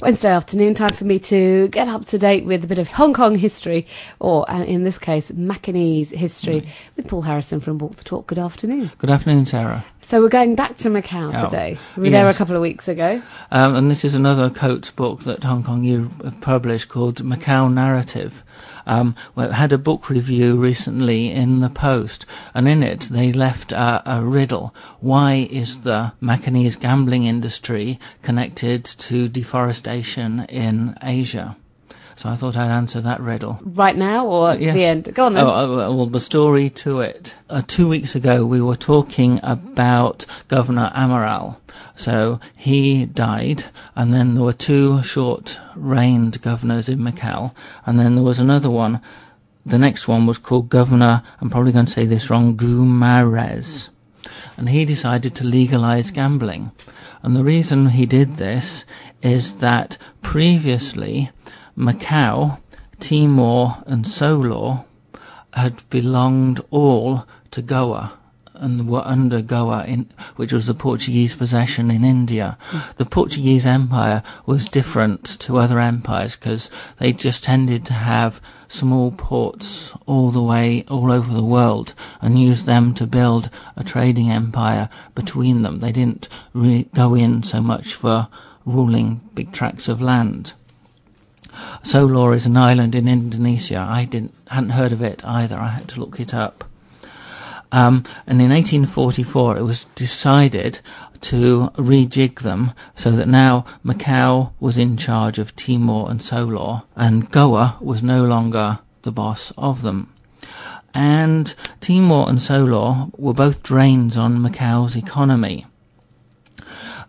Wednesday afternoon, time for me to get up to date with a bit of Hong Kong history, or uh, in this case, Macanese history, mm. with Paul Harrison from Walk the Talk. Good afternoon. Good afternoon, Sarah. So we're going back to Macau oh, today. We were yes. there a couple of weeks ago. Um, and this is another Coates book that Hong Kong U published called Macau Narrative. Um, well, had a book review recently in the Post, and in it they left a, a riddle. Why is the Macanese gambling industry connected to deforestation in Asia? So I thought I'd answer that riddle. Right now or at yeah. the end? Go on then. Oh, uh, well, the story to it. Uh, two weeks ago, we were talking about Governor Amaral. So he died, and then there were two short reigned governors in Macau, and then there was another one. The next one was called Governor, I'm probably going to say this wrong, Guimarães. And he decided to legalize gambling. And the reason he did this is that previously Macau, Timor, and Solor had belonged all to Goa and were under Goa, in, which was the Portuguese possession in India. The Portuguese Empire was different to other empires because they just tended to have small ports all the way, all over the world, and use them to build a trading empire between them. They didn't really go in so much for ruling big tracts of land. Solor is an island in Indonesia. I didn't hadn't heard of it either. I had to look it up. Um, and in 1844, it was decided to rejig them so that now Macau was in charge of Timor and Solor, and Goa was no longer the boss of them. And Timor and Solor were both drains on Macau's economy.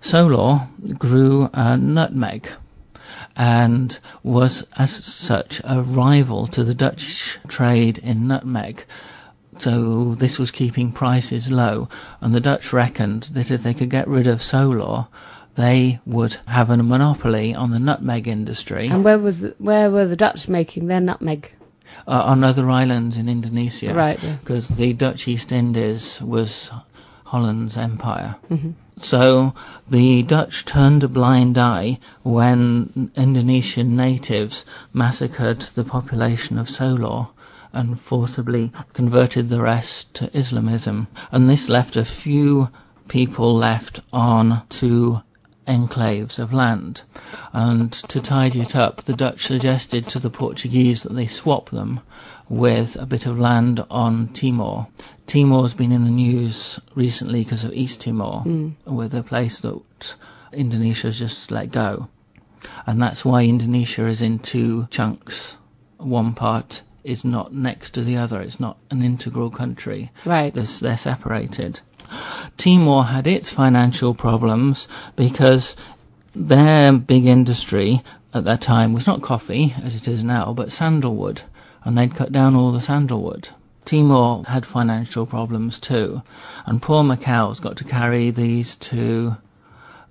Solor grew a nutmeg and was as such a rival to the Dutch trade in nutmeg. So this was keeping prices low, and the Dutch reckoned that if they could get rid of Solor, they would have a monopoly on the nutmeg industry. And where was the, where were the Dutch making their nutmeg? Uh, on other islands in Indonesia, right? Because yeah. the Dutch East Indies was Holland's empire. Mm-hmm. So the Dutch turned a blind eye when Indonesian natives massacred the population of Solor and forcibly converted the rest to Islamism. And this left a few people left on two enclaves of land. And to tidy it up, the Dutch suggested to the Portuguese that they swap them with a bit of land on Timor Timor's been in the news recently because of East Timor, mm. with a place that Indonesia's just let go. And that's why Indonesia is in two chunks. One part is not next to the other, it's not an integral country. Right. They're, they're separated. Timor had its financial problems because their big industry at that time was not coffee, as it is now, but sandalwood. And they'd cut down all the sandalwood. Timor had financial problems too, and poor Macau's got to carry these two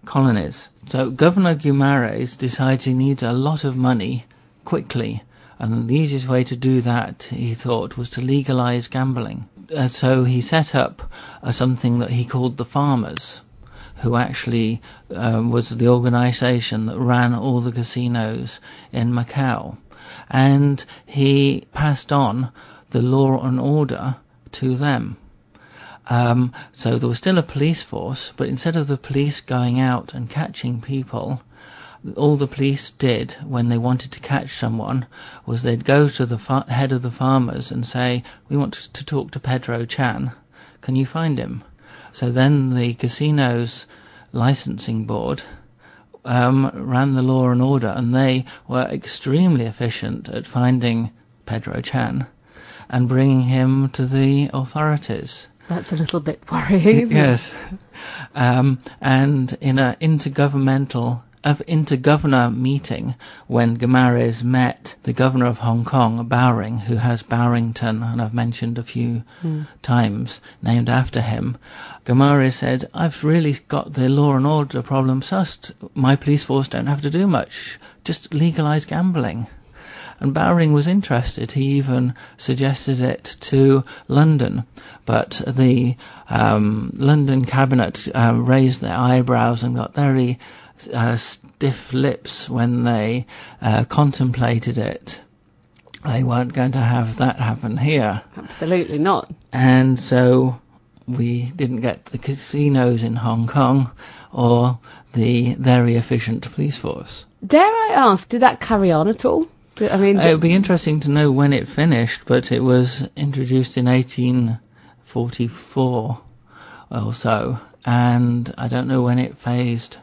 colonies. So Governor Guimarães decides he needs a lot of money quickly, and the easiest way to do that, he thought, was to legalize gambling. Uh, so he set up uh, something that he called the Farmers, who actually um, was the organization that ran all the casinos in Macau. And he passed on the law and order to them. Um, so there was still a police force, but instead of the police going out and catching people, all the police did when they wanted to catch someone was they'd go to the fa- head of the farmers and say, "We want to talk to Pedro Chan. Can you find him?" So then the casino's licensing board um, ran the law and order, and they were extremely efficient at finding Pedro Chan and bringing him to the authorities. That's a little bit worrying, yes. Um, and in an intergovernmental of intergovernor meeting when Guimarães met the governor of Hong Kong, Bowring, who has Bowrington, and I've mentioned a few mm. times, named after him. Guimarães said, I've really got the law and order problem sussed. My police force don't have to do much. Just legalise gambling. And Bowring was interested. He even suggested it to London, but the um, London cabinet uh, raised their eyebrows and got very uh, stiff lips when they uh, contemplated it. They weren't going to have that happen here. Absolutely not. And so we didn't get the casinos in Hong Kong or the very efficient police force. Dare I ask, did that carry on at all? I mean, it would be interesting to know when it finished, but it was introduced in 1844 or so, and I don't know when it phased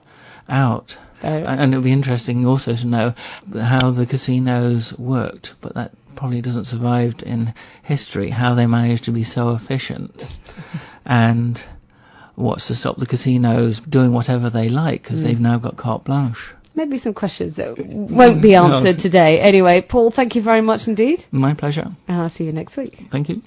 out. And it would be interesting also to know how the casinos worked, but that probably doesn't survive in history, how they managed to be so efficient. and what's to stop the casinos doing whatever they like because mm. they've now got carte blanche? Maybe some questions that won't be answered no. today. Anyway, Paul, thank you very much indeed. My pleasure. And I'll see you next week. Thank you.